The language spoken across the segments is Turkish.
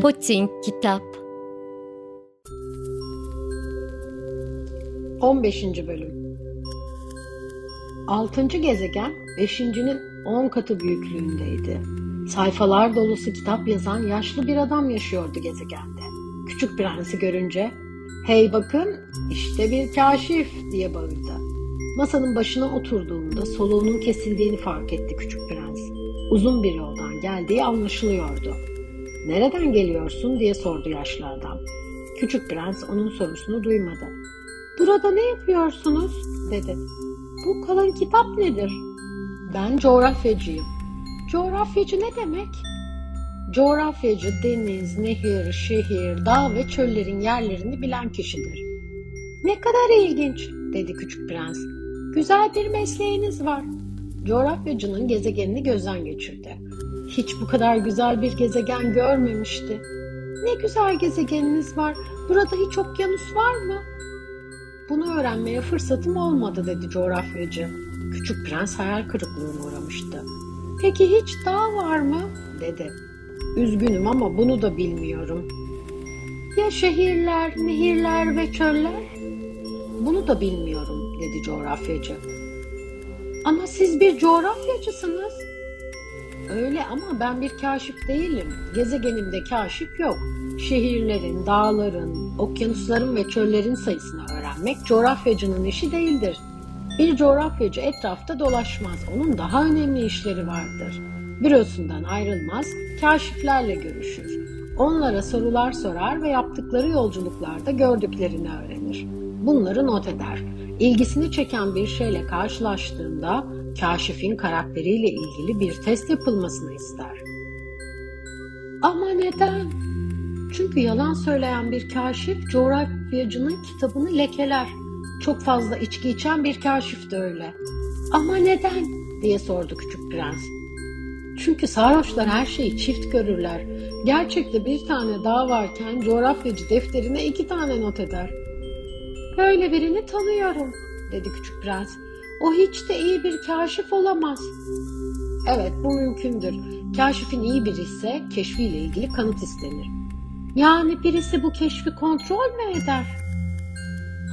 Putin Kitap 15. Bölüm 6. gezegen 5.'nin 10 katı büyüklüğündeydi. Sayfalar dolusu kitap yazan yaşlı bir adam yaşıyordu gezegende. Küçük prensi görünce ''Hey bakın işte bir kaşif'' diye bağırdı. Masanın başına oturduğunda soluğunun kesildiğini fark etti küçük prens. Uzun bir yoldan geldiği anlaşılıyordu. Nereden geliyorsun diye sordu yaşlı adam. Küçük prens onun sorusunu duymadı. Burada ne yapıyorsunuz dedi. Bu kalın kitap nedir? Ben coğrafyacıyım. Coğrafyacı ne demek? Coğrafyacı deniz, nehir, şehir, dağ ve çöllerin yerlerini bilen kişidir. Ne kadar ilginç dedi küçük prens. Güzel bir mesleğiniz var. Coğrafyacının gezegenini gözden geçirdi. Hiç bu kadar güzel bir gezegen görmemişti. Ne güzel gezegeniniz var. Burada hiç okyanus var mı? Bunu öğrenmeye fırsatım olmadı dedi coğrafyacı. Küçük prens hayal kırıklığına uğramıştı. Peki hiç dağ var mı? dedi. Üzgünüm ama bunu da bilmiyorum. Ya şehirler, nehirler ve çöller? Bunu da bilmiyorum dedi coğrafyacı. Ama siz bir coğrafyacısınız. Öyle ama ben bir kaşif değilim. Gezegenimde kaşif yok. Şehirlerin, dağların, okyanusların ve çöllerin sayısını öğrenmek coğrafyacının işi değildir. Bir coğrafyacı etrafta dolaşmaz. Onun daha önemli işleri vardır. Bürosundan ayrılmaz, kaşiflerle görüşür. Onlara sorular sorar ve yaptıkları yolculuklarda gördüklerini öğrenir. Bunları not eder. İlgisini çeken bir şeyle karşılaştığında kaşifin karakteriyle ilgili bir test yapılmasını ister. Ama neden? Çünkü yalan söyleyen bir kaşif coğrafyacının kitabını lekeler. Çok fazla içki içen bir kaşif de öyle. Ama neden? diye sordu küçük prens. Çünkü sarhoşlar her şeyi çift görürler. Gerçekte bir tane dağ varken coğrafyacı defterine iki tane not eder. Böyle birini tanıyorum dedi küçük prens. O hiç de iyi bir kaşif olamaz. Evet bu mümkündür. Kaşifin iyi biri ise keşfiyle ilgili kanıt istenir. Yani birisi bu keşfi kontrol mü eder?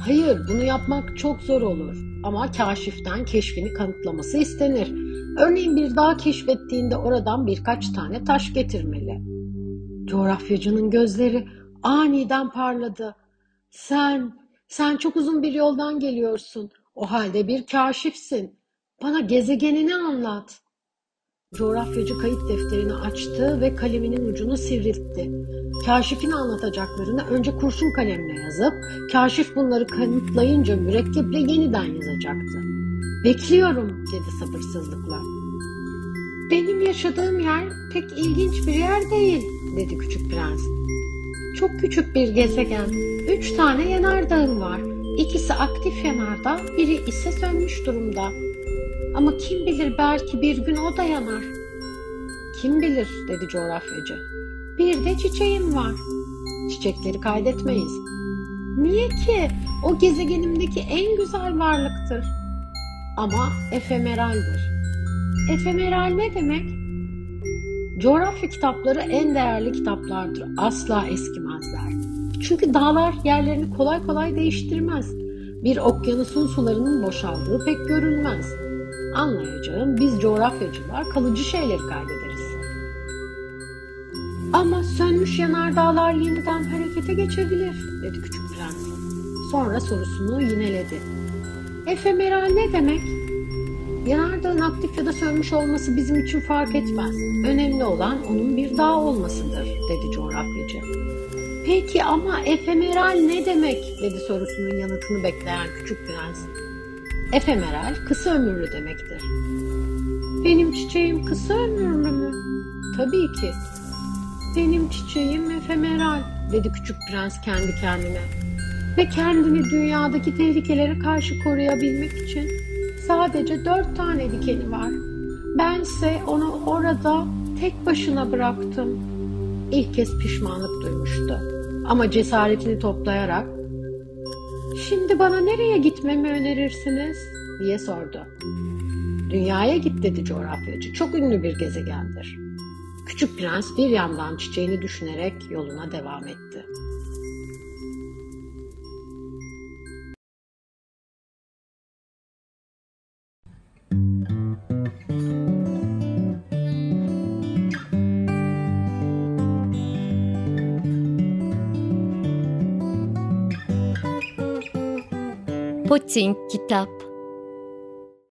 Hayır bunu yapmak çok zor olur. Ama kaşiften keşfini kanıtlaması istenir. Örneğin bir dağ keşfettiğinde oradan birkaç tane taş getirmeli. Coğrafyacının gözleri aniden parladı. Sen, sen çok uzun bir yoldan geliyorsun. O halde bir kaşifsin. Bana gezegenini anlat. Coğrafyacı kayıt defterini açtı ve kaleminin ucunu sivriltti. Kaşifin anlatacaklarını önce kurşun kalemle yazıp, kaşif bunları kanıtlayınca mürekkeple yeniden yazacaktı. Bekliyorum dedi sabırsızlıkla. Benim yaşadığım yer pek ilginç bir yer değil dedi küçük prens. Çok küçük bir gezegen. Üç tane yanardağım var. İkisi aktif yanardağ, biri ise sönmüş durumda. Ama kim bilir belki bir gün o da yanar. Kim bilir dedi coğrafyacı. Bir de çiçeğim var. Çiçekleri kaydetmeyiz. Niye ki? O gezegenimdeki en güzel varlıktır. Ama efemeraldir. Efemeral ne demek? Coğrafya kitapları en değerli kitaplardır. Asla eskimezler. Çünkü dağlar yerlerini kolay kolay değiştirmez. Bir okyanusun sularının boşaldığı pek görülmez. Anlayacağım biz coğrafyacılar kalıcı şeyleri kaydederiz. Ama sönmüş yanardağlar yeniden harekete geçebilir dedi küçük prens. Sonra sorusunu yineledi. Efemeral ne demek? Yanardağın aktif ya da sönmüş olması bizim için fark etmez. Önemli olan onun bir dağ olmasıdır dedi coğrafyacı. Peki ama efemeral ne demek dedi sorusunun yanıtını bekleyen küçük prens. Efemeral kısa ömürlü demektir. Benim çiçeğim kısa ömürlü mü? Tabii ki. Benim çiçeğim efemeral dedi küçük prens kendi kendine. Ve kendini dünyadaki tehlikelere karşı koruyabilmek için sadece dört tane dikeni var. Bense onu orada tek başına bıraktım. İlk kez pişmanlık duymuştu. Ama cesaretini toplayarak Şimdi bana nereye gitmemi önerirsiniz? diye sordu. Dünyaya git dedi coğrafyacı. Çok ünlü bir gezegendir. Küçük prens bir yandan çiçeğini düşünerek yoluna devam etti. Poting Kitap